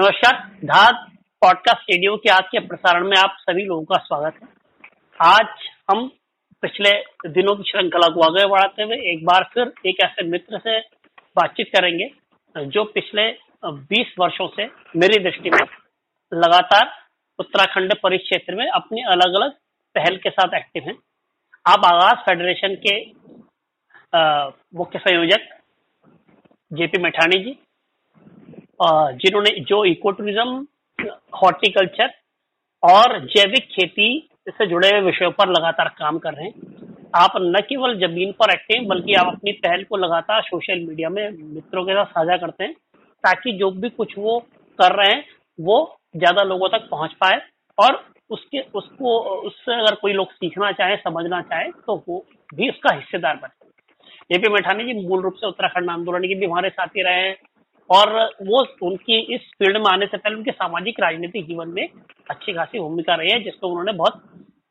नमस्कार धात podcast radio के आज के प्रसारण में आप सभी लोगों का स्वागत है। आज हम पिछले दिनों की श्रृंखला को आगे बढ़ाते हुए एक बार फिर एक ऐसे मित्र से बातचीत करेंगे, जो पिछले 20 वर्षों से मेरी दृष्टि में लगातार उत्तराखंड परिक्षेत्र में अपनी अलग अलग पहल के साथ एक्टिव हैं। आप आगाज़ फेडरेशन के मुख्य संयोजक, जेपी मैठानी जी जिन्होंने, जो इको टूरिज़्म हॉर्टिकल्चर और जैविक खेती से जुड़े हुए विषयों पर लगातार काम कर रहे हैं। आप न केवल ज़मीन पर एक्टिव बल्कि आप अपनी पहल को लगातार सोशल मीडिया में मित्रों के साथ साझा करते हैं, ताकि जो भी कुछ वो कर रहे हैं, वो ज़्यादा लोगों तक पहुँच पाए और उसके, उसको, उससे अगर कोई लोग सीखना चाहे, समझना चाहे तो वो भी उसका हिस्सेदार बने। जेपी मैठानी जी मूल रूप से उत्तराखंड आंदोलन के भी हमारे साथी रहे हैं। और वो उनकी इस फ़ील्ड में आने से पहले उनके सामाजिक राजनीतिक जीवन में अच्छी खासी भूमिका रही है जिसको उन्होंने बहुत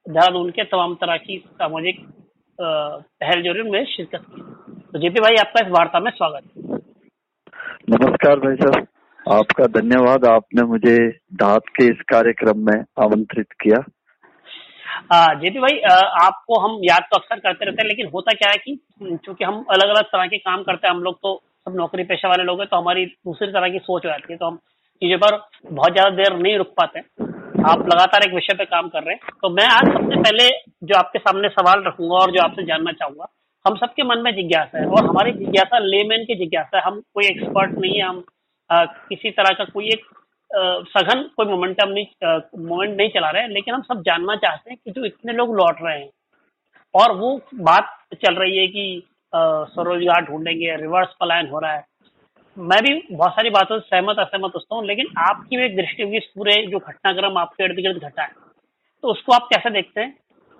देहरादून के तमाम तरह की सामाजिक पहल जो उनमें शिरकत की। तो जेपी भाई आपका इस वार्ता में स्वागत नमस्कार भाई साहब। आपका धन्यवाद। आपने मुझे दात के इस कार्यक्रम में आमंत्रित किया। जेपी भाई आपको हम याद तो अक्सर करते रहते हैं लेकिन होता क्या है कि चूँकि हम अलग अलग तरह के काम करते हैं हम लोग तो सब नौकरी पेशा वाले लोग हैं तो हमारी दूसरी तरह की सोच हो जाती है। तो हम चीज़ों पर बहुत ज़्यादा देर नहीं रुक पाते आप लगातार एक विषय पे काम कर रहे हैं। तो मैं आज सबसे पहले जो आपके सामने सवाल रखूँगा और जो आपसे जानना चाहूँगा हम सबके मन में जिज्ञासा है और हमारी जिज्ञासा लेमैन की जिज्ञासा है। हम कोई एक्सपर्ट नहीं है हम आ, किसी तरह का कोई एक आ, सघन कोई मोमेंटम नहीं मोमेंट नहीं चला रहे हैं। लेकिन हम सब जानना चाहते हैं कि जो इतने लोग लौट रहे हैं और वो बात चल रही है कि स्वरोजगार ढूंढेंगे रिवर्स पलायन हो रहा है। मैं भी बहुत सारी बातों से सहमत असहमत होता हूँ लेकिन आपकी एक दृष्टि हुई पूरे जो घटनाक्रम आपके इर्द गिर्द घटा है। तो उसको आप कैसे देखते हैं?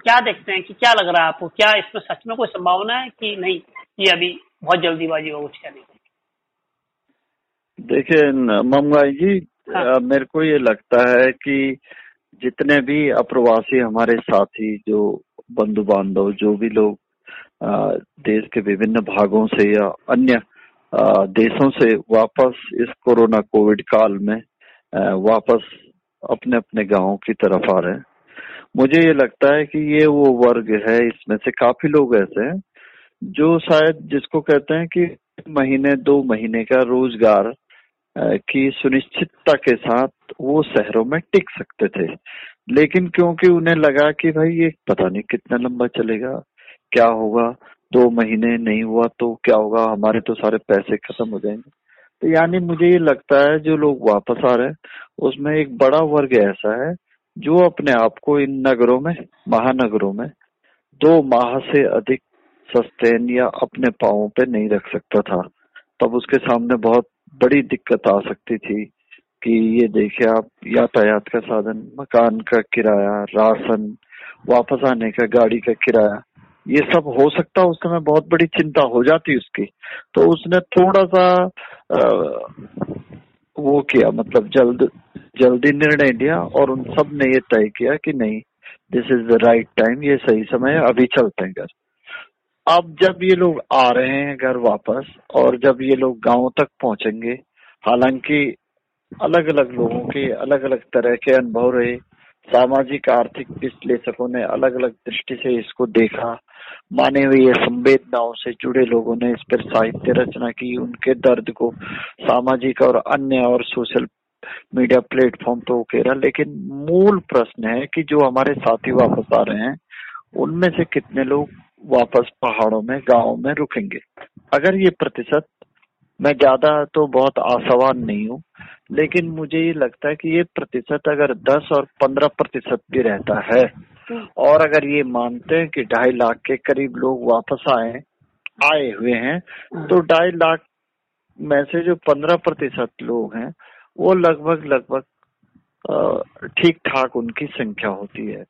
क्या देखते हैं कि क्या लग रहा है आपको? क्या इसमें सच में कोई संभावना है कि नहीं ये अभी बहुत जल्दीबाजी हो कुछ क्या नहीं देखिए ममगाई जी हाँ। मेरे को ये लगता है कि जितने भी अप्रवासी हमारे साथी जो बंधु बांधव जो भी लोग देश के विभिन्न भागों से या अन्य देशों से वापस इस कोरोना कोविड काल में वापस अपने अपने गाँवों की तरफ़ आ रहे हैं। मुझे ये लगता है कि ये वो वर्ग है, इसमें से काफ़ी लोग ऐसे हैं, जो शायद जिसको कहते हैं कि महीने, दो महीने का रोज़गार की सुनिश्चितता के साथ वो शहरों में टिक सकते थे। लेकिन क्योंकि उन्हें लगा कि भाई ये पता नहीं कितना लंबा चलेगा क्या होगा? दो महीने नहीं हुआ तो क्या होगा? हमारे तो सारे पैसे खत्म हो जाएँगे। तो यानी मुझे ये लगता है, जो लोग वापस आ रहे हैं, उसमें एक बड़ा वर्ग ऐसा है, जो अपने आप को इन नगरों में, महानगरों में, दो माह से अधिक सस्टेन या अपने पाओ पे नहीं रख सकता था। तब उसके सामने बहुत बड़ी दिक्कत आ सकती थी कि ये देखिए आप, यातायात का साधन, मकान का किराया, राशन, वापस आने का, गाड़ी का किराया। ये सब हो सकता उस समय बहुत बड़ी चिंता हो जाती उसकी। तो उसने थोड़ा सा आ, वो किया मतलब जल्द जल्दी निर्णय लिया और उन सबने ये तय किया कि नहीं this is the right time ये सही समय है अभी चलते हैं घर। अब जब ये लोग आ रहे हैं घर वापस और जब ये लोग गाँव तक पहुँचेंगे हालाँकि अलग अलग लोगों के अलग अलग तरह के अनुभव रहे सामाजिक, आर्थिक विश्लेषकों ने अलग अलग दृष्टि से इसको देखा। माने हुए संवेदनाओं से जुड़े लोगों ने इस पर साहित्य रचना की। उनके दर्द को सामाजिक और अन्य और सोशल मीडिया प्लेटफॉर्म तो उकेरा लेकिन मूल प्रश्न है कि जो हमारे साथी वापस आ रहे हैं, उनमें से कितने लोग वापस पहाड़ों में, गाँव में रुकेंगे? अगर ये प्रतिशत मैं ज़्यादा तो बहुत आशावान नहीं हूँ लेकिन मुझे ये लगता है कि ये प्रतिशत अगर 10 और 15 प्रतिशत भी रहता है और अगर ये मानते हैं कि ढाई लाख के करीब लोग वापस आए आए हुए हैं तो ढाई लाख में से जो पंद्रह प्रतिशत लोग हैं वो लगभग लगभग ठीक ठाक उनकी संख्या होती है।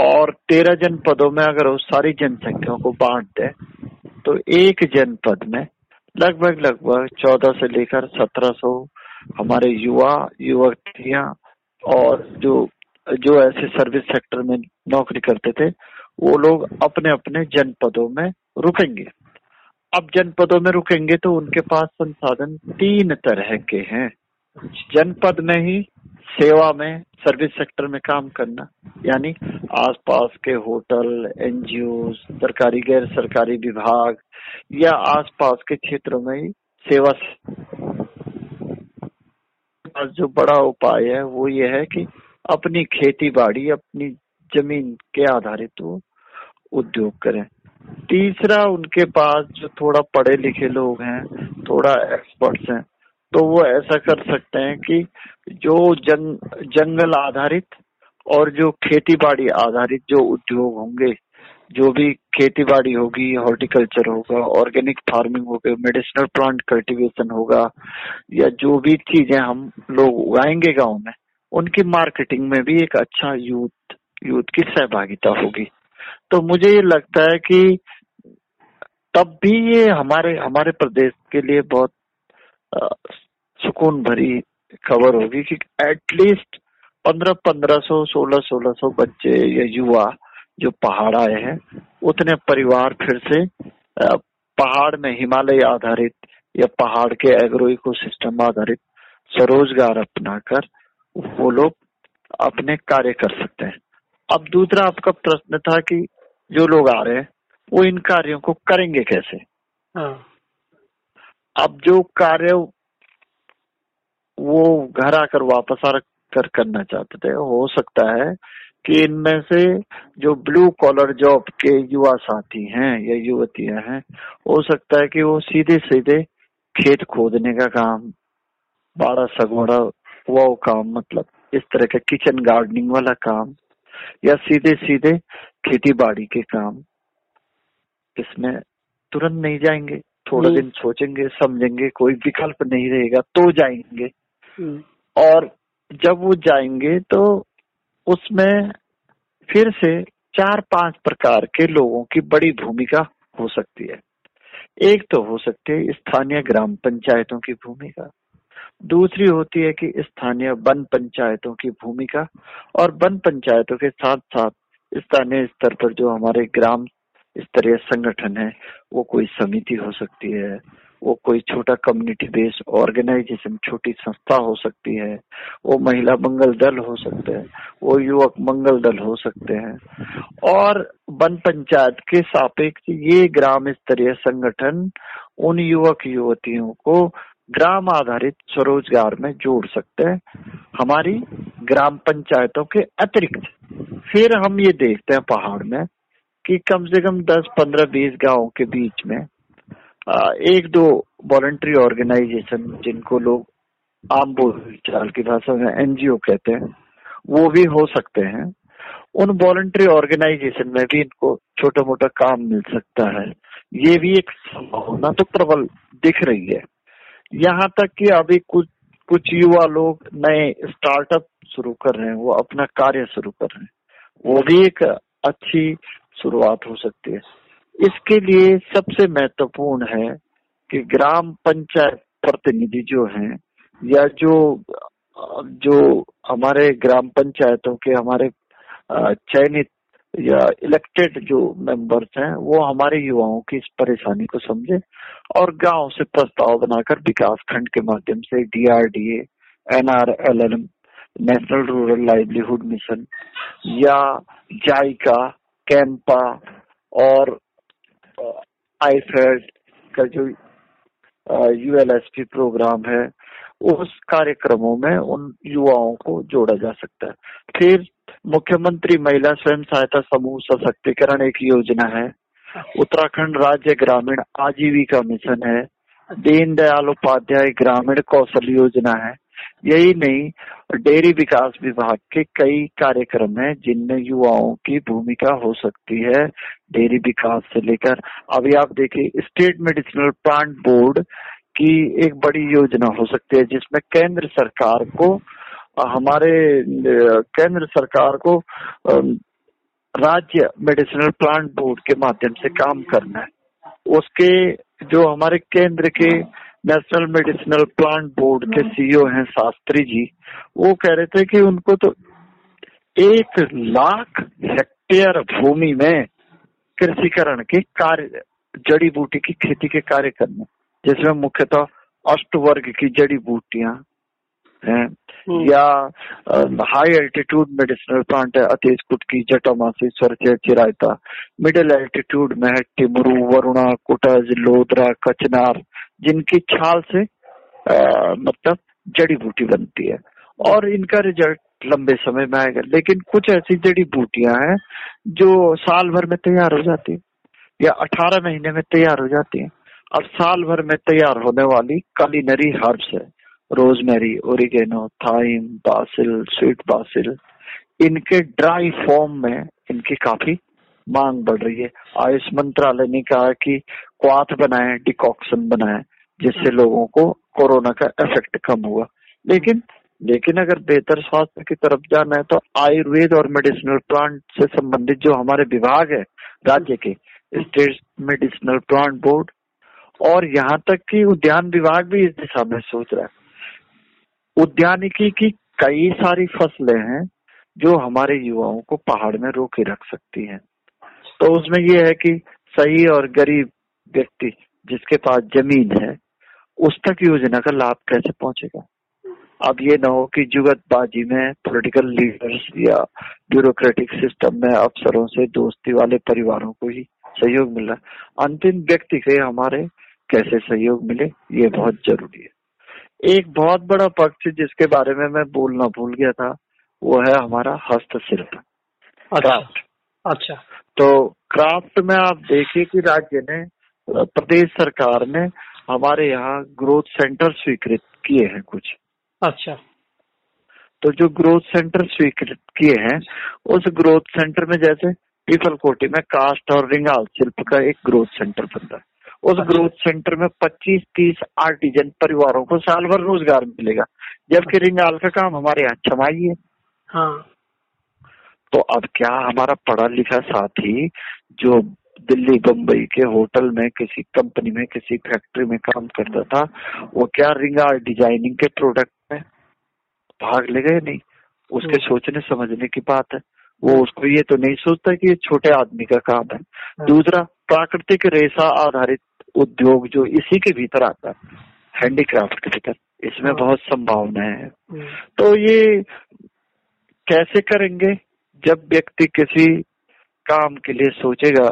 और तेरह जनपदों में अगर उस सारी जनसंख्या को बांट दे तो एक जनपद में लगभग लगभग चौदह से लेकर सत्रह सौ हमारे युवा, युवतियाँ और जो जो ऐसे सर्विस सेक्टर में नौकरी करते थे, वो लोग अपने अपने जनपदों में रुकेंगे। अब जनपदों में रुकेंगे तो उनके पास संसाधन तीन तरह के हैं। जनपद में ही सेवा में सर्विस सेक्टर में काम करना। यानी आसपास के होटल एनजीओ सरकारी, गैर सरकारी विभाग या आसपास के क्षेत्रों में ही सेवा जो बड़ा उपाय है, वो ये है कि अपनी खेती बाड़ी, अपनी ज़मीन के आधारित वो उद्योग करें। तीसरा, उनके पास जो थोड़ा पढ़े लिखे लोग हैं, थोड़ा एक्सपर्ट्स हैं तो वो ऐसा कर सकते हैं कि जो जंग जंगल आधारित और जो खेती बाड़ी आधारित जो उद्योग होंगे, जो भी खेती बाड़ी होगी, हॉर्टिकल्चर होगा, ऑर्गेनिक फ़ार्मिंग होगा, मेडिसिनल प्लांट कल्टीवेशन होगा, या जो भी चीज़ें हम लोग उगाएँगे गाँव में, उनकी मार्केटिंग में भी एक अच्छा यूथ यूथ की सहभागिता होगी। तो मुझे ये लगता है कि तब भी ये हमारे हमारे प्रदेश के लिए बहुत सुकून भरी खबर होगी कि एटलीस्ट पंद्रह पंद्रह सौ सोलह सोलह सौ बच्चे या युवा जो पहाड़ आए हैं उतने परिवार फिर से पहाड़ में हिमालय आधारित या पहाड़ के एग्रो इको सिस्टम आधारित स्वरोजगार अपनाकर वो लोग अपने कार्य कर सकते हैं अब दूसरा आपका प्रश्न था कि जो लोग आ रहे हैं वो इन कार्यों को करेंगे कैसे हाँ। अब जो कार्य वो घर आकर वापस आ कर करना चाहते थे। हो सकता है कि इनमें से जो ब्लू कॉलर जॉब के युवा साथी हैं या युवतियाँ हैं हो सकता है कि वो सीधे सीधे खेत खोदने का काम बाड़ा सगोड़ा वो काम मतलब इस तरह का किचन गार्डनिंग वाला काम या सीधे सीधे खेती बाड़ी के काम इसमें तुरंत नहीं जाएँगे। थोड़ा दिन सोचेंगे समझेंगे कोई विकल्प नहीं रहेगा तो जाएँगे। और जब वो जाएँगे तो उसमें फिर से चार पाँच प्रकार के लोगों की बड़ी भूमिका हो सकती है। एक तो हो सकती है स्थानीय ग्राम पंचायतों की भूमिका। दूसरी होती है कि स्थानीय वन पंचायतों की भूमिका और वन पंचायतों के साथ साथ स्थानीय स्तर पर जो हमारे ग्राम स्तरीय संगठन है, वो कोई समिति हो सकती है वो कोई छोटा कम्युनिटी बेस्ड ऑर्गेनाइजेशन छोटी संस्था हो सकती है, वो महिला मंगल दल हो सकते हैं, वो युवक मंगल दल हो सकते हैं। और वन पंचायत के सापेक्ष ये ग्राम स्तरीय संगठन उन युवक युवतियों को ग्राम आधारित स्वरोजगार में जोड़ सकते हैं। हमारी ग्राम पंचायतों के अतिरिक्त फिर हम ये देखते हैं पहाड़ में कि कम से कम 10 15 20 गाँवों के बीच में एक दो वॉलंटरी ऑर्गेनाइजेशन जिनको लोग आम बोलचाल की भाषा में एनजीओ कहते हैं, वो भी हो सकते हैं। उन वॉलंटरी ऑर्गेनाइजेशन में भी इनको छोटा मोटा काम मिल सकता है। ये भी एक संभावना तो प्रबल दिख रही है। यहाँ तक कि अभी कुछ कुछ युवा लोग नए स्टार्टअप शुरू कर रहे हैं, वो अपना कार्य शुरू कर रहे हैं। वो भी एक अच्छी शुरुआत हो सकती है। इसके लिए सबसे महत्वपूर्ण है कि ग्राम पंचायत प्रतिनिधि जो हैं, या जो जो हमारे ग्राम पंचायतों के हमारे चयनित या इलेक्टेड जो मेंबर्स हैं, वो हमारे युवाओं की इस परेशानी को समझे और गाँव से प्रस्ताव बनाकर विकास खंड के माध्यम से DRDA NRLM national rural livelihood mission या जाइका कैंपा और आईफेड का जो यूएलएसपी प्रोग्राम है, उस कार्यक्रमों में उन युवाओं को जोड़ा जा सकता है। फिर मुख्यमंत्री महिला स्वयं सहायता समूह सशक्तिकरण एक योजना है। उत्तराखंड राज्य ग्रामीण आजीविका मिशन है। दीनदयाल उपाध्याय ग्रामीण कौशल योजना है। यही नहीं डेयरी विकास विभाग के कई कार्यक्रम हैं, जिनमें युवाओं की भूमिका हो सकती है डेयरी विकास से लेकर। अभी आप देखिए, स्टेट मेडिसिनल प्लांट बोर्ड की एक बड़ी योजना हो सकती है, जिसमें केंद्र सरकार को, हमारे, केंद्र सरकार को राज्य मेडिसिनल प्लांट बोर्ड के माध्यम से काम करना है। उसके जो हमारे केंद्र के नेशनल मेडिसिनल प्लांट बोर्ड के सीईओ हैं शास्त्री जी वो कह रहे थे कि उनको तो एक लाख हेक्टेयर भूमि में कृषिकरण के कार्य जड़ी बूटी की खेती के कार्य करने जिसमें मुख्यतः अष्ट वर्ग की जड़ी बूटियाँ है हम्म। या हाई एल्टीट्यूड मेडिसिनल प्लांट है अतीस कुटकी जटामासी स्वरचेर चिरायता। मिडिल एल्टीट्यूड में है टिमरू वरुणा कुटज लोदरा कचनार जिनकी छाल से आ, मतलब जड़ी बूटी बनती है। और इनका रिज़ल्ट लंबे समय में आएगा। लेकिन कुछ ऐसी जड़ी बूटियाँ हैं जो साल भर में तैयार हो जाती है या अठारह महीने में तैयार हो जाती है। अब साल भर में तैयार होने वाली कालीनरी हर्ब्स है। Rosemary oregano, thyme, basil, sweet basil, इनके ड्राई फॉर्म में इनकी काफ़ी मांग बढ़ रही है। आयुष मंत्रालय ने कहा कि क्वाथ बनाए डिकॉक्शन बनाए, जिससे लोगों को कोरोना का इफ़ेक्ट कम हुआ। लेकिन लेकिन अगर बेहतर स्वास्थ्य की तरफ़ जाना है तो आयुर्वेद और मेडिसिनल प्लांट से संबंधित जो हमारे विभाग है, राज्य के स्टेट मेडिसिनल प्लांट बोर्ड, और यहाँ तक कि उद्यान विभाग भी इस दिशा में सोच रहा है। उद्यानिकी की कई सारी फ़सलें हैं जो हमारे युवाओं को पहाड़ में रोके रख सकती हैं। तो उसमें यह है कि सही और गरीब व्यक्ति जिसके पास ज़मीन है, उस तक योजना का लाभ कैसे पहुंचेगा? अब ये ना हो कि जुगतबाजी में पॉलिटिकल लीडर्स या ब्यूरोक्रेटिक सिस्टम में अफसरों से दोस्ती वाले परिवारों को ही सहयोग मिल रहा अंतिम व्यक्ति के हमारे कैसे सहयोग मिले, ये बहुत ज़रूरी है। एक बहुत बड़ा पक्ष जिसके बारे में मैं बोलना भूल गया था वो है हमारा हस्तशिल्प। क्राफ्ट अच्छा। तो क्राफ्ट में आप देखिए कि राज्य ने प्रदेश सरकार ने हमारे यहाँ ग्रोथ सेंटर स्वीकृत किए हैं कुछ। अच्छा। तो जो ग्रोथ सेंटर स्वीकृत किए हैं उस ग्रोथ सेंटर में जैसे पीपल कोटी में कास्ट और रिंगाल शिल्प का एक ग्रोथ सेंटर बनता है। उस। ग्रोथ सेंटर में 25-30 आर्टिजन परिवारों को साल भर रोज़गार मिलेगा। जबकि रिंगाल का काम हमारे यहाँ छमाई है। हाँ। तो अब क्या हमारा पढ़ा लिखा साथी जो दिल्ली बम्बई के होटल में किसी कंपनी में किसी फैक्ट्री में काम करता था वो क्या रिंगाल डिज़ाइनिंग के प्रोडक्ट में भाग ले गए नहीं? उसके हम्म। सोचने समझने की बात है। वो उसको ये तो नहीं सोचता कि ये छोटे आदमी का काम है। हाँ। दूसरा प्राकृतिक रेशा आधारित उद्योग जो इसी के भीतर आता है हैंडीक्राफ्ट के भीतर इसमें हाँ। बहुत संभावनाएँ हैं हम्म। तो ये कैसे करेंगे जब व्यक्ति किसी काम के लिए सोचेगा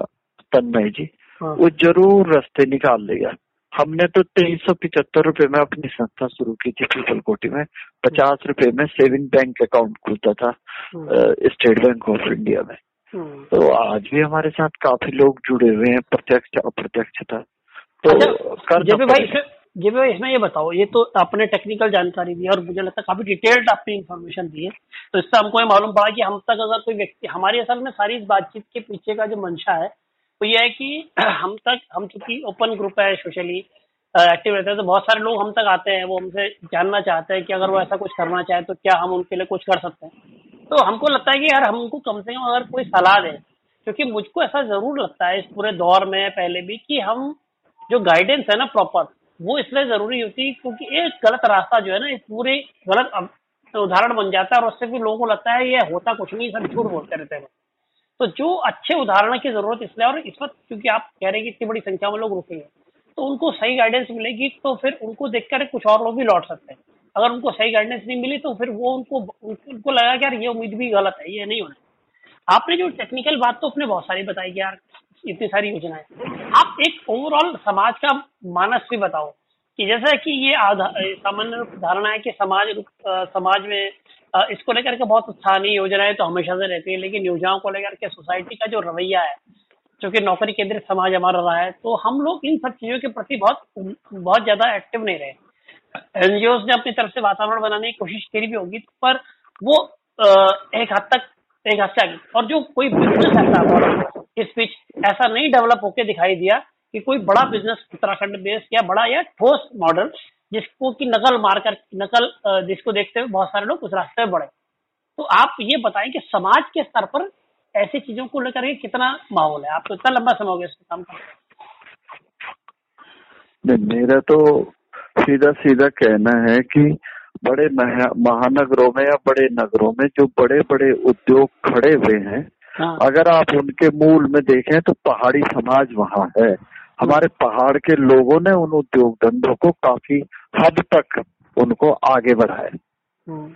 तन्मय जी हाँ। वो ज़रूर रास्ते निकाल लेगा हमने तो तेईस सौ पिछहत्तर रुपये में अपनी संस्था शुरू की थी पीपल कोटी में पचास रुपये में सेविंग बैंक अकाउंट खुलता था स्टेट बैंक ऑफ़ इंडिया में। तो आज भी हमारे साथ काफ़ी लोग जुड़े हुए हैं प्रत्यक्ष अप्रत्यक्ष था तो अच्छा, कर भाई जी भाई इसमें ये बताओ ये तो आपने टेक्निकल जानकारी दी और मुझे लगता है काफ़ी डिटेल्ड आपने इन्फॉर्मेशन दी है। तो इससे हमको ये मालूम पड़ा कि हम तक अगर कोई व्यक्ति हमारी असल में सारी इस बातचीत के पीछे का जो मंशा है वो ये है कि हम तक हम चूँकि ओपन ग्रुप है सोशली एक्टिव रहते हैं तो बहुत सारे लोग हम तक आते हैं वो हमसे जानना चाहते हैं कि अगर वो ऐसा कुछ करना चाहे तो क्या हम उनके लिए कुछ कर सकते हैं। तो हमको लगता है कि यार हमको कम से कम अगर कोई सलाह दे क्योंकि मुझको ऐसा ज़रूर लगता है इस पूरे दौर में पहले भी कि हम जो गाइडेंस है ना प्रॉपर वो इसलिए ज़रूरी होती है क्योंकि एक गलत रास्ता जो है ना एक पूरे गलत उदाहरण बन जाता है और उससे भी लोगों को लगता है ये होता कुछ नहीं, सब झूठ बोलते रहते हैं। तो जो अच्छे उदाहरण की ज़रूरत इसलिए, और इस वक्त क्योंकि आप कह रहे हैं कि इतनी बड़ी संख्या में लोग रुकेंगे तो उनको सही गाइडेंस मिलेगी तो फिर उनको देखकर कुछ और लोग भी लौट सकते हैं। अगर उनको सही गाइडेंस नहीं मिली तो फिर वो उनको उनको लगा कि यार ये उम्मीद भी गलत है, ये नहीं होना। आपने जो टेक्निकल बात तो अपने बहुत सारी बताई यार, इतनी सारी योजनाएँ। एक ओवरऑल समाज का मानस भी बताओ कि जैसा कि ये सामान्य धारणा है कि समाज समाज में इसको लेकर के बहुत नहीं योजनाएँ तो हमेशा से रहती है, लेकिन योजनाओं को लेकर के सोसाइटी का जो रवैया है, जो कि नौकरी केंद्रित समाज हमारा रहा है तो हम लोग इन सब चीज़ों के प्रति बहुत बहुत ज़्यादा एक्टिव नहीं रहे। एनजीओ ने अपनी तरफ़ से वातावरण बनाने की कोशिश करी भी होगी, पर वो एक हद तक, एक हद से आगे, और जो कोई बिज़नेस ऐसा इस बीच ऐसा नहीं डेवलप होकर दिखाई दिया कि कोई बड़ा बिज़नेस उत्तराखंड बेस या बड़ा या ठोस मॉडल जिसको की नकल मारकर नकल जिसको देखते हुए बहुत सारे लोग उस रास्ते में बढ़े। तो आप ये बताएँ कि समाज के स्तर पर ऐसी चीज़ों को लेकर के कितना माहौल है? आप तो इतना लंबा समय हो गया इस काम कर मेरा तो सीधा सीधा कहना है कि बड़े महानगरों में या बड़े नगरों में जो बड़े बड़े उद्योग खड़े हुए हैं हाँ। अगर आप उनके मूल में देखें तो पहाड़ी समाज वहाँ है हमारे पहाड़ के लोगों ने उन उद्योग धंधों को काफ़ी हद तक उनको आगे बढ़ाया हम्म।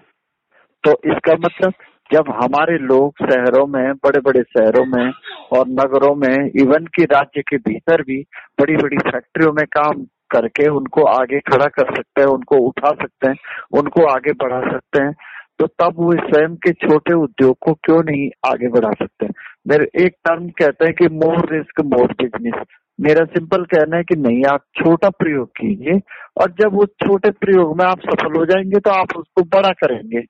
तो इसका मतलब जब हमारे लोग शहरों में बड़े बड़े शहरों में और नगरों में इवन की राज्य के भीतर भी बड़ी बड़ी फैक्ट्रियों में काम करके उनको आगे खड़ा कर सकते हैं उनको उठा सकते हैं उनको आगे बढ़ा सकते हैं तो तब वो स्वयं के छोटे उद्योग को क्यों नहीं आगे बढ़ा सकते? मेरे, एक टर्म कहते हैं कि मोर रिस्क मोर बिज़नेस मेरा सिंपल कहना है कि नहीं, आप छोटा प्रयोग कीजिए, और जब उस छोटे प्रयोग में आप सफल हो जाएँगे तो आप उसको बड़ा करेंगे,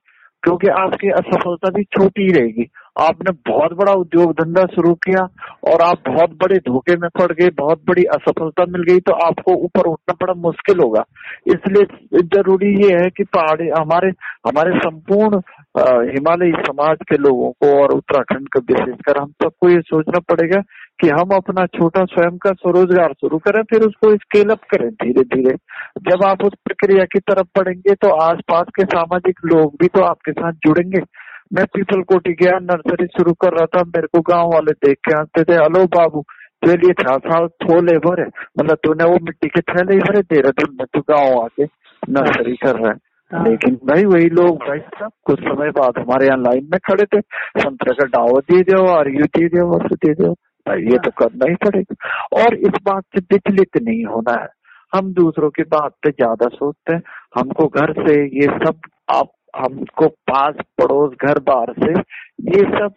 क्योंकि आपकी असफलता भी छोटी ही रहेगी। आपने बहुत बड़ा उद्योग धंधा शुरू किया और आप बहुत बड़े धोखे में पड़ गए, बहुत बड़ी असफलता मिल गई तो आपको ऊपर उठना बड़ा मुश्किल होगा। इसलिए ज़रूरी ये है कि पहाड़ी, हमारे हमारे संपूर्ण हिमालयी समाज के लोगों को और उत्तराखंड का विशेषकर हम सबको ये सोचना पड़ेगा कि हम अपना छोटा स्वयं का स्वरोजगार शुरू करें, फिर उसको स्केल अप करें धीरे धीरे जब आप उस प्रक्रिया की तरफ़ बढ़ेंगे तो आसपास के सामाजिक लोग भी तो आपके साथ जुड़ेंगे। मैं पीपल कोटी गया नर्सरी शुरू कर रहा था मेरे को गाँव वाले देख के आते थे हेलो बाबू तेरे लिए छह साल थोले भरे मतलब तूने वो मिट्टी के थैले ही भरे देहरादून में तू गाँव आके नर्सरी कर रहा है। हाँ। लेकिन भाई वही लोग भाई साहब कुछ समय बाद हमारे यहाँ लाइन में खड़े थे संतरे का डाव दे दो और यू दे दो और दे दो। भाई ये तो करना ही पड़ेगा। और इस बात से विचलित नहीं होना है। हम दूसरों की बात पे ज़्यादा सोचते हैं हमको घर से ये सब आप हमको पास पड़ोस घर बार से ये सब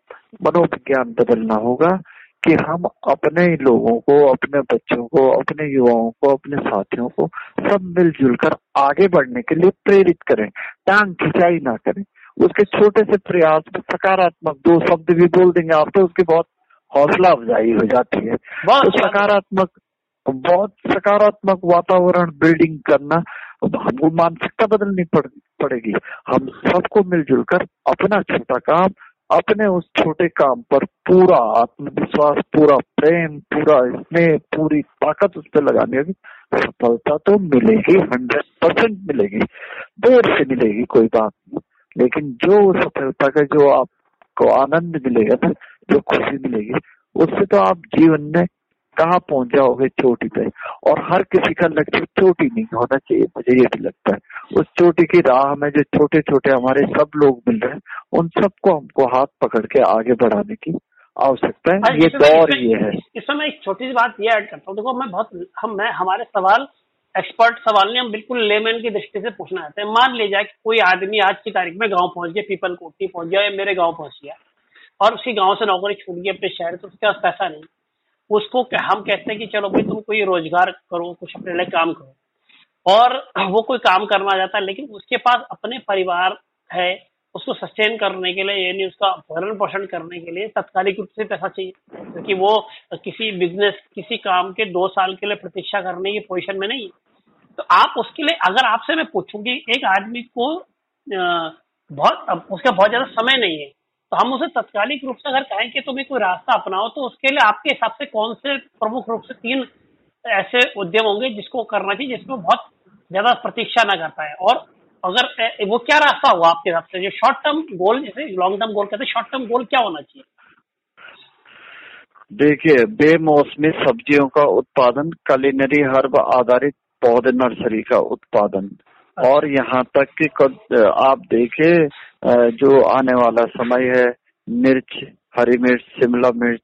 मनोविज्ञान बदलना होगा कि हम अपने लोगों को अपने बच्चों को अपने युवाओं को अपने साथियों को सब मिलजुल कर आगे बढ़ने के लिए प्रेरित करें। टांग खिंचाई ना करें। उसके छोटे से प्रयास में सकारात्मक दो शब्द भी बोल देंगे। आप तो उसकी बहुत हौसला अफजाई हो जाती है। तो सकारात्मक बहुत सकारात्मक वातावरण बिल्डिंग करना हमको मानसिकता बदलनी पड़, पड़ेगी। हम सबको मिलजुल कर अपना छोटा काम, अपने उस छोटे काम पर पूरा आत्मविश्वास, पूरा प्रेम, पूरा स्नेह, पूरी ताकत उस पर लगाने होगी सफलता तो मिलेगी हंड्रेड परसेंट मिलेगी। देर से मिलेगी, कोई बात नहीं। लेकिन जो सफलता का, जो आपको आनंद मिलेगा ना, जो खुशी मिलेगी, उससे तो आप जीवन में कहाँ पहुँच जाओगे चोटी पे। और हर किसी का लक्ष्य चोटी नहीं होना चाहिए मुझे ये भी लगता है। उस चोटी की राह में जो छोटे छोटे हमारे सब लोग मिल रहे हैं उन सबको हमको हाथ पकड़ के आगे बढ़ाने की आवश्यकता है। ये दौर ये है। इसमें मैं एक छोटी सी बात ये ऐड करता हूँ। देखो मैं बहुत हम मैं हमारे सवाल एक्सपर्ट सवाल नहीं हम बिल्कुल लेमैन की दृष्टि से पूछना चाहते हैं। मान ले जाए कि कोई आदमी आज की तारीख में गाँव पहुँच गया पीपल कोटी पहुँच गया या मेरे गाँव पहुँच गया। और उसकी गाँव से नौकरी छूट गई अपने शहर तो उसके पास पैसा नहीं। उसको हम कहते हैं कि चलो भाई तुम कोई रोज़गार करो, कुछ अपने लिए काम करो। और वो कोई काम करना चाहता है, लेकिन उसके पास अपने परिवार है, उसको सस्टेन करने के लिए, यानी उसका भरण पोषण करने के लिए तत्कालिक रूप से पैसा चाहिए। क्योंकि वो किसी बिज़नेस किसी काम के दो साल के लिए प्रतीक्षा करने की पोजिशन में नहीं है। तो आप उसके लिए, अगर आपसे मैं पूछूँगी एक आदमी को बहुत उसका बहुत ज़्यादा समय नहीं है तो हम उसे तत्कालिक रूप से अगर कहें कि तुम्हें कोई रास्ता अपनाओ तो उसके लिए आपके हिसाब से कौन से प्रमुख रूप से तीन ऐसे उद्यम होंगे जिसको करना चाहिए, जिसमें बहुत ज़्यादा प्रतीक्षा ना करता है और अगर वो क्या रास्ता हुआ आपके हिसाब से? जो शॉर्ट टर्म गोल जैसे लॉन्ग टर्म गोल कहते हैं शॉर्ट टर्म गोल क्या होना चाहिए? देखिए, बेमौसमी सब्जियों का उत्पादन कलिनरी हर्ब आधारित पौधे नर्सरी का उत्पादन। और यहाँ तक कि आप देखे जो आने वाला समय है, मिर्च, हरी मिर्च, शिमला मिर्च,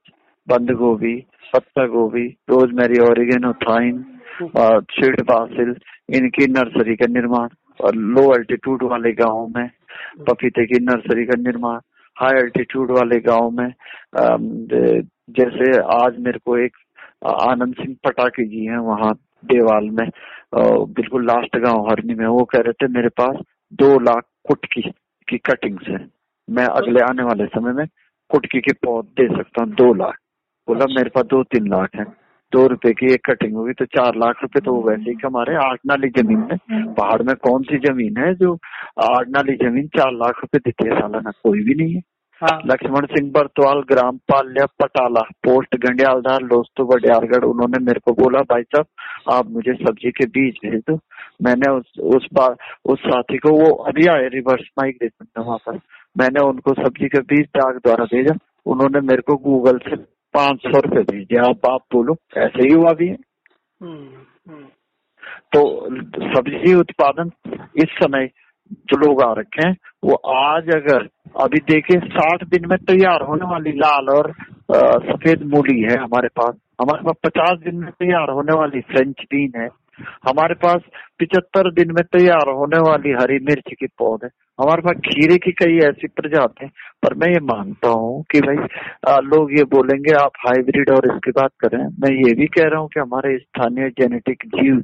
बंद गोभी, पत्ता गोभी, rosemary oregano thyme seed basil, इनकी नर्सरी का निर्माण, और लो अल्टीट्यूड वाले गाँव में, पपीते की नर्सरी का निर्माण हाई अल्टीट्यूड वाले गाँव में जैसे आज मेरे को एक आनंद सिंह पटाखे जी हैं, वहाँ देवाल में बिल्कुल लास्ट गाँव हरनी में वो कह रहे थे मेरे पास दो लाख कुटकी की कटिंग्स है। मैं अगले आने वाले समय में कुटकी के पौध दे सकता हूँ दो लाख। बोला अच्छा। मेरे पास दो तीन लाख है। दो रुपए की एक कटिंग होगी तो चार लाख रुपए तो वो वैसे ही कमा रहे आठ नाली ज़मीन में हम्म। पहाड़ में कौन सी ज़मीन है जो आठ नाली ज़मीन चार लाख रुपए देती है? सालाना कोई भी नहीं है। हाँ। लक्ष्मण सिंह बरतवाल ग्राम पाल्या पटाला पोस्ट गंडियालधार लोस्तो बडियारगढ़ उन्होंने मेरे को बोला भाई साहब आप मुझे सब्ज़ी के बीज भेज दो। मैंने उस उस बार उस साथी को वो अभी आए रिवर्स माइग्रेशन में वहाँ पर। मैंने उनको सब्ज़ी के बीज डाक द्वारा भेजा। उन्होंने मेरे को गूगल से पाँच सौ रुपये भेजे आप आप बोलो ऐसे ही हुआ भी है। हम्म, हम्म। तो सब्ज़ी उत्पादन इस समय जो लोग आ रखे हैं, वो आज अगर, अभी देखे, साठ दिन में तैयार होने वाली लाल और सफ़ेद मूली है हमारे पास। हमारे पास पचास दिन में तैयार होने वाली फ्रेंच बीन है। हमारे पास पिछहत्तर दिन में तैयार होने वाली हरी मिर्च की पौध। हमारे पास खीरे की कई ऐसी प्रजाति है पर मैं ये मानता हूँ कि भाई आ, लोग ये बोलेंगे आप हाइब्रिड और इसकी बात करें। मैं ये भी कह रहा हूँ कि हमारे स्थानीय जेनेटिक जीव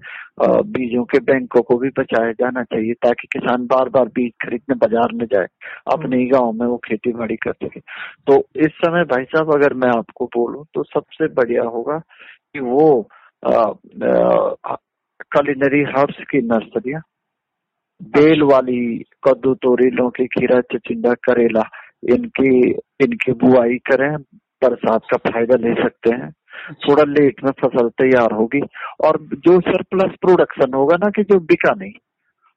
बीजों के बैंकों को भी बचाया जाना चाहिए ताकि किसान बार बार बीज खरीदने बाज़ार में जाए अपने ही गाँव में वो खेती बाड़ी कर सके। तो इस समय भाई साहब अगर मैं आपको बोलूँ तो सबसे बढ़िया होगा कि वो कलिनरी हर्ब्स की नर्सरियाँ बेल वाली कद्दू तोरी लौकी खीरा चिचिंडा करेला इनकी इनकी बुआई करें बरसात का फ़ायदा ले सकते हैं थोड़ा लेट में फ़सल तैयार होगी और जो सरप्लस प्रोडक्शन होगा ना कि जो बिका नहीं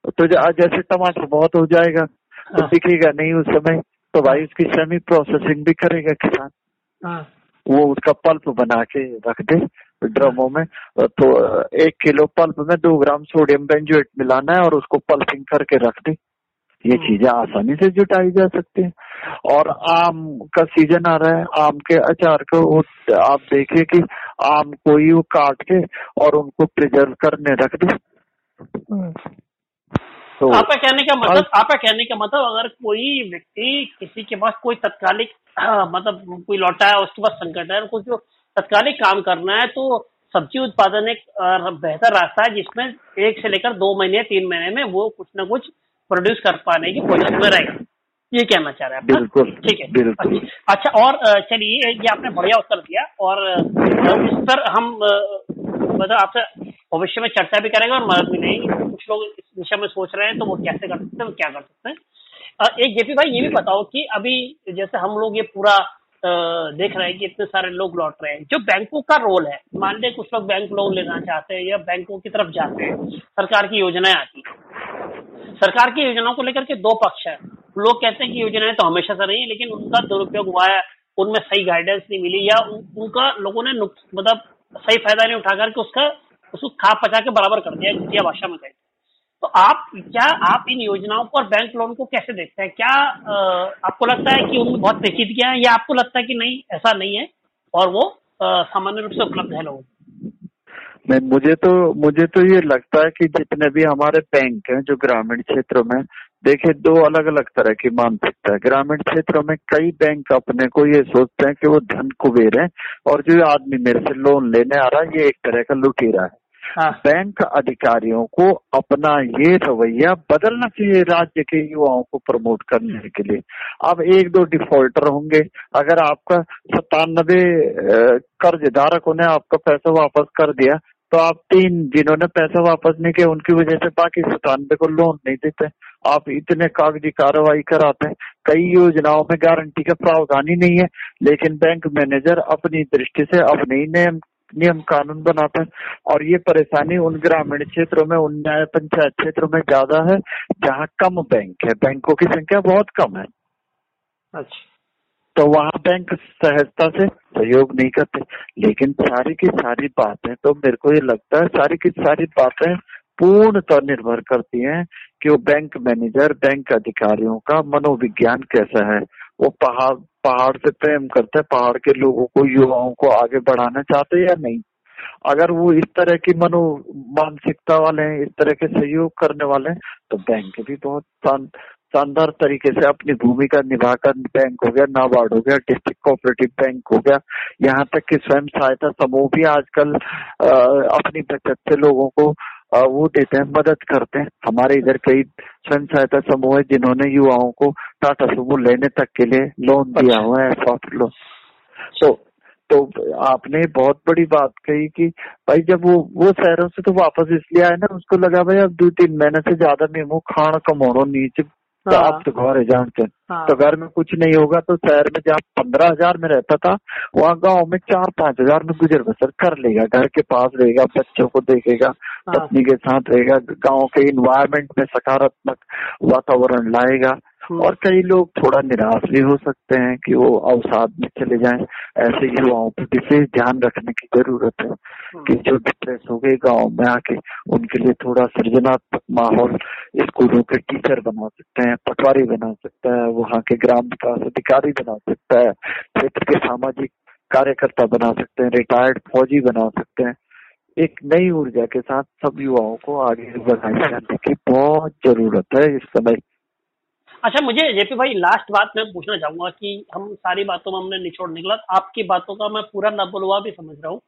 तो जैसे टमाटर बहुत हो जाएगा तो हाँ। बिकेगा नहीं उस समय तो भाई उसकी सेमी प्रोसेसिंग भी करेगा किसान हाँ। वो उसका पल्प बना के रख दे ड्रमों में तो एक किलो पल्प में दो ग्राम सोडियम बेंजोएट मिलाना है और उसको पल्पिंग करके रख दे ये हम्म। चीज़ें आसानी से जुटाई जा सकती है और आम का सीज़न आ रहा है आम के अचार को आप देखिए कि आम को ही वो काट के और उनको प्रिजर्व करने रख दे। तो आपका कहने का मतलब आपका कहने का मतलब अगर कोई व्यक्ति किसी के पास कोई तत्कालिक मतलब कोई लौटा है उसके पास संकट है कुछ तत्कालिक काम करना है तो सब्ज़ी उत्पादन एक बेहतर रास्ता है जिसमें एक से लेकर दो महीने तीन महीने में वो कुछ ना कुछ प्रोड्यूस कर पाने की पोजिशन में रहेगा। ये कहना चाह रहे हैं बिल्कुल ठीक है। बिल्कुल। अच्छा और चलिए ये आपने बढ़िया उत्तर दिया और इस पर हम मतलब आपसे भविष्य में चर्चा भी करेंगे और मदद भी लेंगे। कुछ लोग इस विषय में सोच रहे हैं तो वो कैसे कर सकते हैं क्या कर सकते हैं? एक जेपी भाई ये भी बताओ कि अभी जैसे हम लोग ये पूरा देख रहे हैं कि इतने सारे लोग लौट रहे हैं। जो बैंकों का रोल है मान लें कुछ लोग बैंक लोन लेना चाहते हैं या बैंकों की तरफ़ जाते हैं सरकार की योजनाएँ आती है। सरकार की योजनाओं को लेकर के दो पक्ष है। लोग कहते हैं कि योजनाएँ तो हमेशा से रही है लेकिन उनका दुरुपयोग हुआ है उनमें सही गाइडेंस नहीं मिली या उन, उनका लोगों ने मतलब सही फ़ायदा नहीं उठा करके उसका उसको खा पचा के बराबर कर दिया भाषा में कहते तो आप क्या आप इन योजनाओं को और बैंक लोन को कैसे देखते हैं? क्या आ, आपको लगता है कि उनमें बहुत पेचीदगियाँ हैं या आपको लगता है कि नहीं ऐसा नहीं है और वो सामान्य रूप से उपलब्ध है लोगों नहीं मुझे तो मुझे तो ये लगता है कि जितने भी हमारे बैंक हैं जो ग्रामीण क्षेत्रों में देखिए दो अलग अलग तरह की मानसिकता है। ग्रामीण क्षेत्रों में कई बैंक अपने को ये सोचते हैं कि वो धन कुबेर है और जो आदमी मेरे से लोन लेने आ रहा है ये एक तरह का लुटेरा है। हाँ। बैंक अधिकारियों को अपना ये रवैया बदलना चाहिए राज्य के युवाओं को प्रमोट करने के लिए। अब एक दो डिफॉल्टर होंगे। अगर आपका सत्तानबे कर्ज धारकों ने आपका पैसा वापस कर दिया तो आप तीन जिन्होंने पैसा वापस नहीं किया, उनकी वजह से बाकी सतानबे को लोन नहीं देते। आप इतने कागज़ी कार्रवाई कराते हैं। कई योजनाओं में गारंटी का प्रावधान ही नहीं है, लेकिन बैंक मैनेजर अपनी दृष्टि से अपने ही नियम नियम कानून बनाते हैं। और ये परेशानी उन ग्रामीण क्षेत्रों में उन न्याय पंचायत क्षेत्रों में ज़्यादा है जहाँ कम बैंक है। बैंकों की संख्या बहुत कम है। अच्छा। तो वहाँ बैंक सहजता से सहयोग नहीं करते। लेकिन सारी की सारी बातें तो मेरे को ये लगता है सारी की सारी बातें पूर्णतः निर्भर करती हैं कि वो बैंक मैनेजर बैंक अधिकारियों का मनोविज्ञान कैसा है। वो पहाड़ पहाड़ से प्रेम करते हैं, पहाड़ के लोगों को, युवाओं को आगे बढ़ाना चाहते या नहीं? अगर वो इस तरह की मनो, मानसिकता वाले हैं, इस तरह के सहयोग करने वाले हैं तो बैंक भी बहुत शानदार तरीके से अपनी भूमिका निभाकर बैंक हो गया, नाबार्ड हो गया, डिस्ट्रिक्ट कोऑपरेटिव बैंक हो गया। यहाँ तक कि स्वयं सहायता समूह भी आजकल अपनी बचत से लोगों को वो देते हैं मदद करते हैं। हमारे इधर कई स्वयं सहायता समूह है जिन्होंने युवाओं को टाटा सुमो लेने तक के लिए लोन दिया हुआ है सॉफ्ट लोन तो तो आपने बहुत बड़ी बात कही कि भाई जब वो वो शहरों से तो वापस इसलिए आए ना उसको लगा भाई अब दो तीन महीने से ज़्यादा में वो खाण कमाणो नीचे तो आप तो घर है जानते हैं हाँ। तो घर में कुछ नहीं होगा तो शहर में जहाँ पंद्रह हज़ार में रहता था वहाँ गाँव में चार पाँच हज़ार में गुजर बसर कर लेगा घर के पास रहेगा बच्चों को देखेगा हाँ। पत्नी के साथ रहेगा गाँव के इन्वायरमेंट में सकारात्मक वातावरण लाएगा हम्म। और कई लोग थोड़ा निराश भी हो सकते हैं कि वो अवसाद में चले जाएँ ऐसे युवाओं पर विशेष ध्यान रखने की ज़रूरत है कि जो डिप्रेस हो गए गाँव में आके उनके लिए थोड़ा सृजनात्मक माहौल स्कूलों के टीचर बना सकते हैं, पटवारी बना सकता है, वहाँ के ग्राम विकास अधिकारी बना सकता है, क्षेत्र के सामाजिक कार्यकर्ता बना सकते हैं रिटायर्ड फौजी बना सकते हैं। एक नई ऊर्जा के साथ सब युवाओं को आगे बढ़ाई जाने की बहुत ज़रूरत है इस समय। अच्छा मुझे जेपी भाई लास्ट बात मैं पूछना चाहूँगा कि हम सारी बातों में हमने निचोड़ निकला, आपकी बातों का मैं पूरा नबुलवा भी समझ रहा हूँ,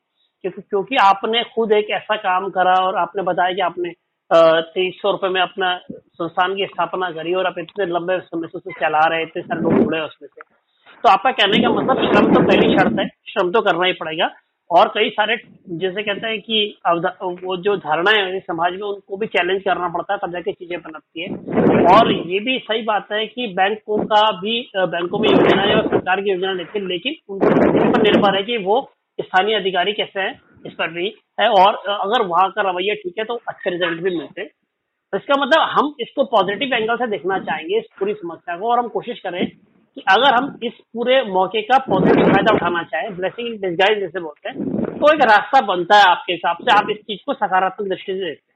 क्योंकि क्योंकि आपने खुद एक ऐसा काम करा और आपने बताया कि आपने तेईस सौ रुपए में अपना संस्थान की स्थापना करी और आप इतने लंबे समय से चला रहे, इतने सारे लोग जुड़े उसमें से। तो आपका कहने का मतलब श्रम तो पहली शर्त है, श्रम तो करना ही पड़ेगा। और कई सारे जैसे कहते हैं कि वो जो धारणाएँ हैं समाज में उनको भी चैलेंज करना पड़ता है, तब जाके चीज़ें बनती है। और ये भी सही बात है कि बैंकों का भी बैंकों में योजनाएँ और सरकार की योजना लेती है, लेकिन उनको पर निर्भर है कि वो स्थानीय अधिकारी कैसे हैं इस पर भी है और अगर वहाँ का रवैया ठीक है तो अच्छे रिज़ल्ट भी मिलते हैं। तो इसका मतलब हम इसको पॉजिटिव एंगल से देखना चाहेंगे इस पूरी समस्या को और हम कोशिश करें कि अगर हम इस पूरे मौके का पॉजिटिव फ़ायदा उठाना चाहें ब्लेसिंग इन डिस्गाइज जैसे बोलते हैं तो एक रास्ता बनता है आपके हिसाब से, आप इस चीज़ को सकारात्मक दृष्टि से देखते हैं।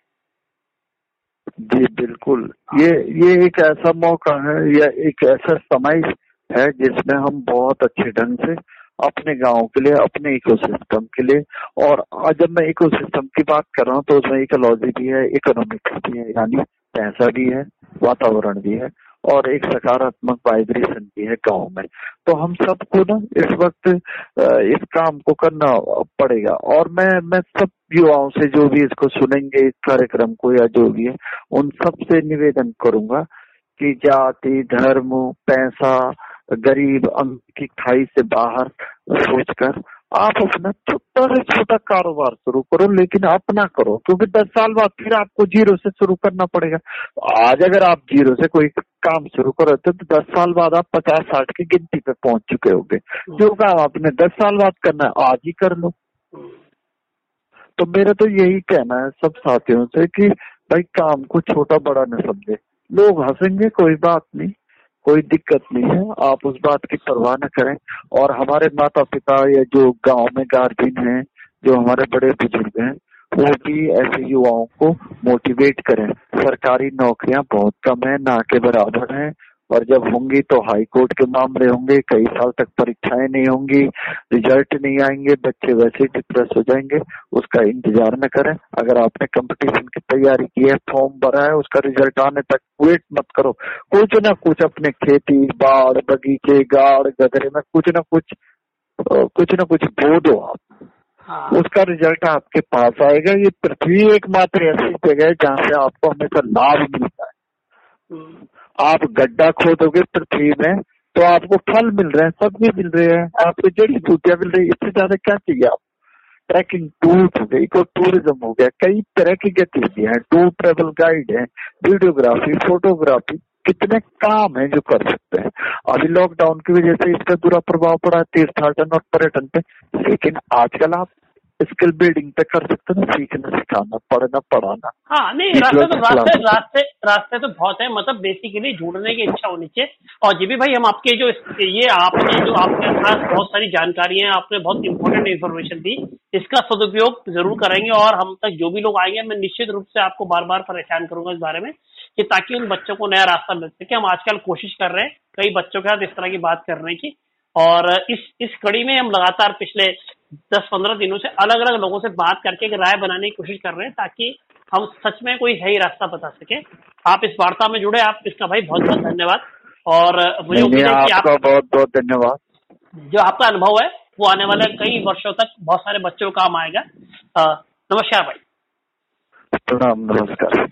जी, बिल्कुल। ये ये एक ऐसा मौका है या एक ऐसा समय है जिसमें हम बहुत अच्छे ढंग से अपने गाँव के लिए, अपने इकोसिस्टम के लिए। और जब मैं इकोसिस्टम की बात कर रहा हूँ तो उसमें इकोलॉजी भी है इकोनॉमिक्स भी है, यानी पैसा भी है, वातावरण भी है, और एक सकारात्मक वाइब्रेशन भी है गाँव में। तो हम सबको ना इस वक्त इस काम को करना पड़ेगा। और मैं मैं सब युवाओं से जो भी इसको सुनेंगे, इस कार्यक्रम को या जो भी है, उन सबसे निवेदन करूँगा कि जाति, धर्म, पैसा गरीब की खाई से बाहर सोचकर आप अपना छोटा से छोटा कारोबार शुरू करो, लेकिन अपना करो, क्योंकि दस साल बाद फिर आपको ज़ीरो से शुरू करना पड़ेगा। आज अगर आप ज़ीरो से कोई काम शुरू करो तो दस साल बाद आप पचास साठ की गिनती पे पहुँच चुके होंगे। जो काम आपने दस साल बाद करना है, आज ही कर लो। तो मेरा तो यही कहना है सब साथियों से कि भाई, काम को छोटा बड़ा न समझे। लोग हंसेंगे, कोई बात नहीं। कोई दिक्कत नहीं है, आप उस बात की परवाह न करें। और हमारे माता पिता या जो गाँव में गार्जियन हैं, जो हमारे बड़े बुज़ुर्ग हैं, वो भी ऐसे युवाओं को मोटिवेट करें। सरकारी नौकरियाँ बहुत कम है, ना के बराबर हैं और जब होंगी तो हाई कोर्ट के मामले होंगे कई साल तक परीक्षाएँ नहीं होंगी रिज़ल्ट नहीं आएँगे बच्चे वैसे डिप्रेस हो जाएँगे उसका इंतज़ार न करें। अगर आपने कंपटीशन की तैयारी की है फॉर्म भरा है उसका रिज़ल्ट आने तक वेट मत करो। कुछ ना कुछ अपने खेती बाढ़ बगीचे गाड़ गदरे में कुछ ना कुछ कुछ ना कुछ बो दो आप। हाँ। उसका रिज़ल्ट आपके पास आएगा। ये पृथ्वी एकमात्र ऐसी जगह है जहाँ से आपको हमेशा लाभ मिलता है। हम्म। आप गड्ढा खोदोगे पृथ्वी में तो आपको फल मिल रहे हैं, सब्ज़ी मिल रहे हैं, आपको जड़ी बूटियाँ मिल रही है। इससे ज़्यादा क्या चाहिए आप ट्रैकिंग टूर्स हो गई इको टूरिज़्म हो गया, कई तरह की गतिविधियाँ हैं। टूर ट्रेवल गाइड है वीडियोग्राफी फोटोग्राफी कितने काम है जो कर सकते हैं। अभी लॉकडाउन की वजह से इसका बुरा प्रभाव पड़ा, तीर्थाटन और पर्यटन पे। लेकिन आजकल आप स्किल बिल्डिंग पे कर सकते ना सीखना सिखाना पढ़ना पढ़ाना। हाँ नहीं रास्ते तो रास्ते रास्ते रास्ते तो बहुत है मतलब बेसिकली ढूँढने की इच्छा होनी चाहिए। और जी भी भाई हम आपके जो ये आपने जो आपके पास बहुत सारी जानकारी है आपने बहुत इंपॉर्टेंट इन्फॉर्मेशन दी इसका सदुपयोग ज़रूर करेंगे और हम तक जो भी लोग आएँगे मैं निश्चित रूप से आपको बार बार परेशान करूँगा इस बारे में कि ताकि उन बच्चों को नया रास्ता मिल सके। हम आजकल कोशिश कर रहे हैं कई बच्चों के साथ इस तरह की बात करने की और इस इस कड़ी में हम लगातार पिछले दस पंद्रह दिनों से अलग अलग लोगों से बात करके एक राय बनाने की कोशिश कर रहे हैं ताकि हम सच में कोई सही रास्ता बता सके। आप इस वार्ता में जुड़े आप इसका भाई बहुत बहुत धन्यवाद। और मुझे उम्मीद है कि आपका बहुत बहुत धन्यवाद। जो आपका अनुभव है वो आने वाले कई वर्षों तक बहुत सारे बच्चों का काम आएगा। नमस्कार भाई। प्रणाम नमस्कार।